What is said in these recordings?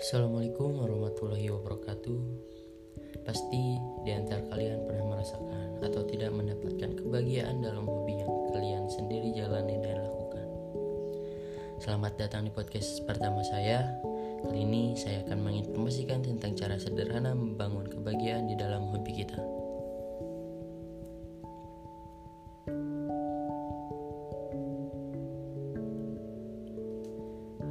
Assalamualaikum warahmatullahi wabarakatuh. Pasti di antara kalian pernah merasakan atau tidak mendapatkan kebahagiaan dalam hobi yang kalian sendiri jalani dan lakukan. Selamat datang di podcast pertama saya. Kali ini saya akan menginformasikan tentang cara sederhana membangun kebahagiaan di dalam hobi kita.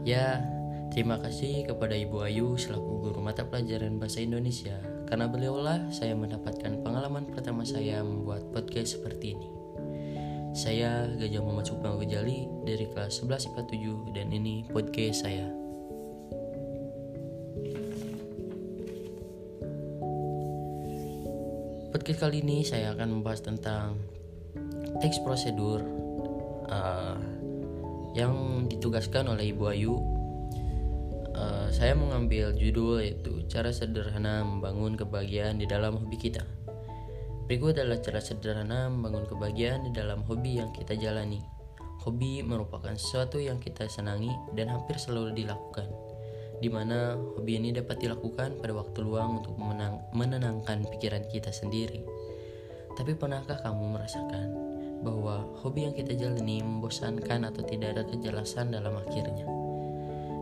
Ya, Terima kasih kepada Ibu Ayu selaku guru mata pelajaran bahasa Indonesia karena beliaulah saya mendapatkan pengalaman pertama saya membuat podcast seperti ini. Saya Gajah Muhammad Sukma Gejali dari kelas 11 IPA 7 dan ini podcast saya. Podcast kali ini saya akan membahas tentang teks prosedur uh, yang ditugaskan oleh Ibu Ayu saya mengambil judul yaitu cara sederhana membangun kebahagiaan di dalam hobi kita. Berikut adalah cara sederhana membangun kebahagiaan di dalam hobi yang kita jalani. Hobi merupakan sesuatu yang kita senangi dan hampir selalu dilakukan, di mana hobi ini dapat dilakukan pada waktu luang untuk menang, menenangkan pikiran kita sendiri. Tapi pernahkah kamu merasakan bahwa hobi yang kita jalani membosankan atau tidak ada kejelasan dalam akhirnya?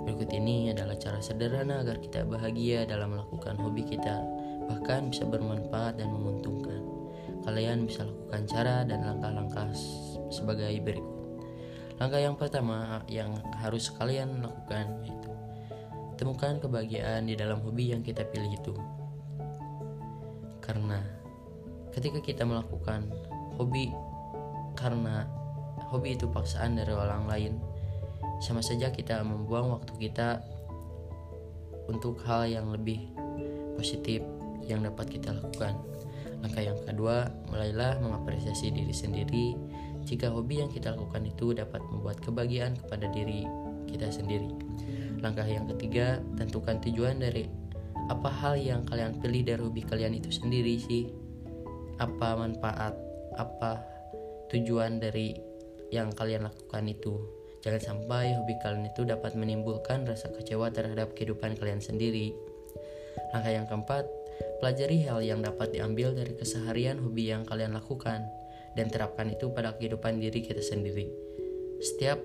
Berikut ini adalah cara sederhana agar kita bahagia dalam melakukan hobi kita, bahkan bisa bermanfaat dan menguntungkan. Kalian bisa lakukan cara dan langkah-langkah sebagai berikut. Langkah yang pertama yang harus kalian lakukan yaitu temukan kebahagiaan di dalam hobi yang kita pilih itu. Karena ketika kita melakukan hobi karena hobi itu paksaan dari orang lain, sama saja kita membuang waktu kita untuk hal yang lebih positif yang dapat kita lakukan. Langkah yang kedua, mulailah mengapresiasi diri sendiri jika hobi yang kita lakukan itu dapat membuat kebahagiaan kepada diri kita sendiri. Langkah yang ketiga, tentukan tujuan dari apa hal yang kalian pilih dari hobi kalian itu sendiri sih. Apa manfaat, apa tujuan dari yang kalian lakukan itu. Jangan sampai hobi kalian itu dapat menimbulkan rasa kecewa terhadap kehidupan kalian sendiri. Langkah yang keempat, pelajari hal yang dapat diambil dari keseharian hobi yang kalian lakukan dan terapkan itu pada kehidupan diri kita sendiri. Setiap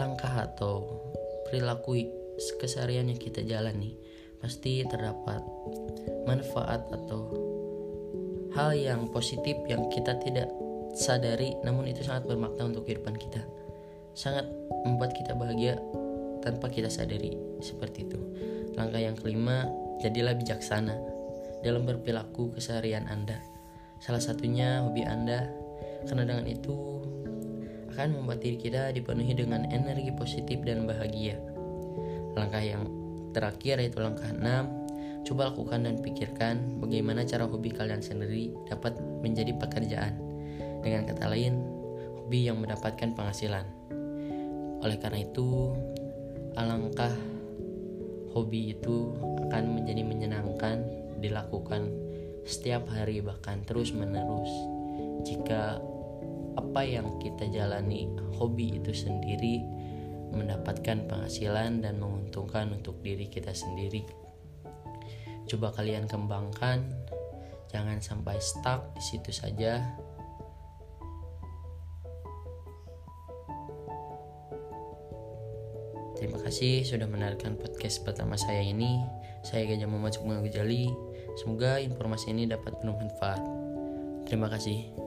langkah atau perilaku keseharian yang kita jalani pasti terdapat manfaat atau hal yang positif yang kita tidak sadari namun itu sangat bermakna untuk kehidupan kita sangat membuat kita bahagia tanpa kita sadari seperti itu. Langkah yang kelima, jadilah bijaksana dalam berperilaku keseharian Anda. Salah satunya hobi Anda, karena dengan itu akan membuat diri kita dipenuhi dengan energi positif dan bahagia. Langkah yang terakhir yaitu langkah 6, coba lakukan dan pikirkan bagaimana cara hobi kalian sendiri dapat menjadi pekerjaan. Dengan kata lain, hobi yang mendapatkan penghasilan. Oleh karena itu, alangkah hobi itu akan menjadi menyenangkan dilakukan setiap hari bahkan terus-menerus. Jika apa yang kita jalani hobi itu sendiri mendapatkan penghasilan dan menguntungkan untuk diri kita sendiri. Coba kalian kembangkan, jangan sampai stuck di situ saja Terima kasih sudah mendengarkan podcast pertama saya ini. Saya Gajah Muhammad Sukma Gejali. Semoga informasi ini dapat bermanfaat. Terima kasih.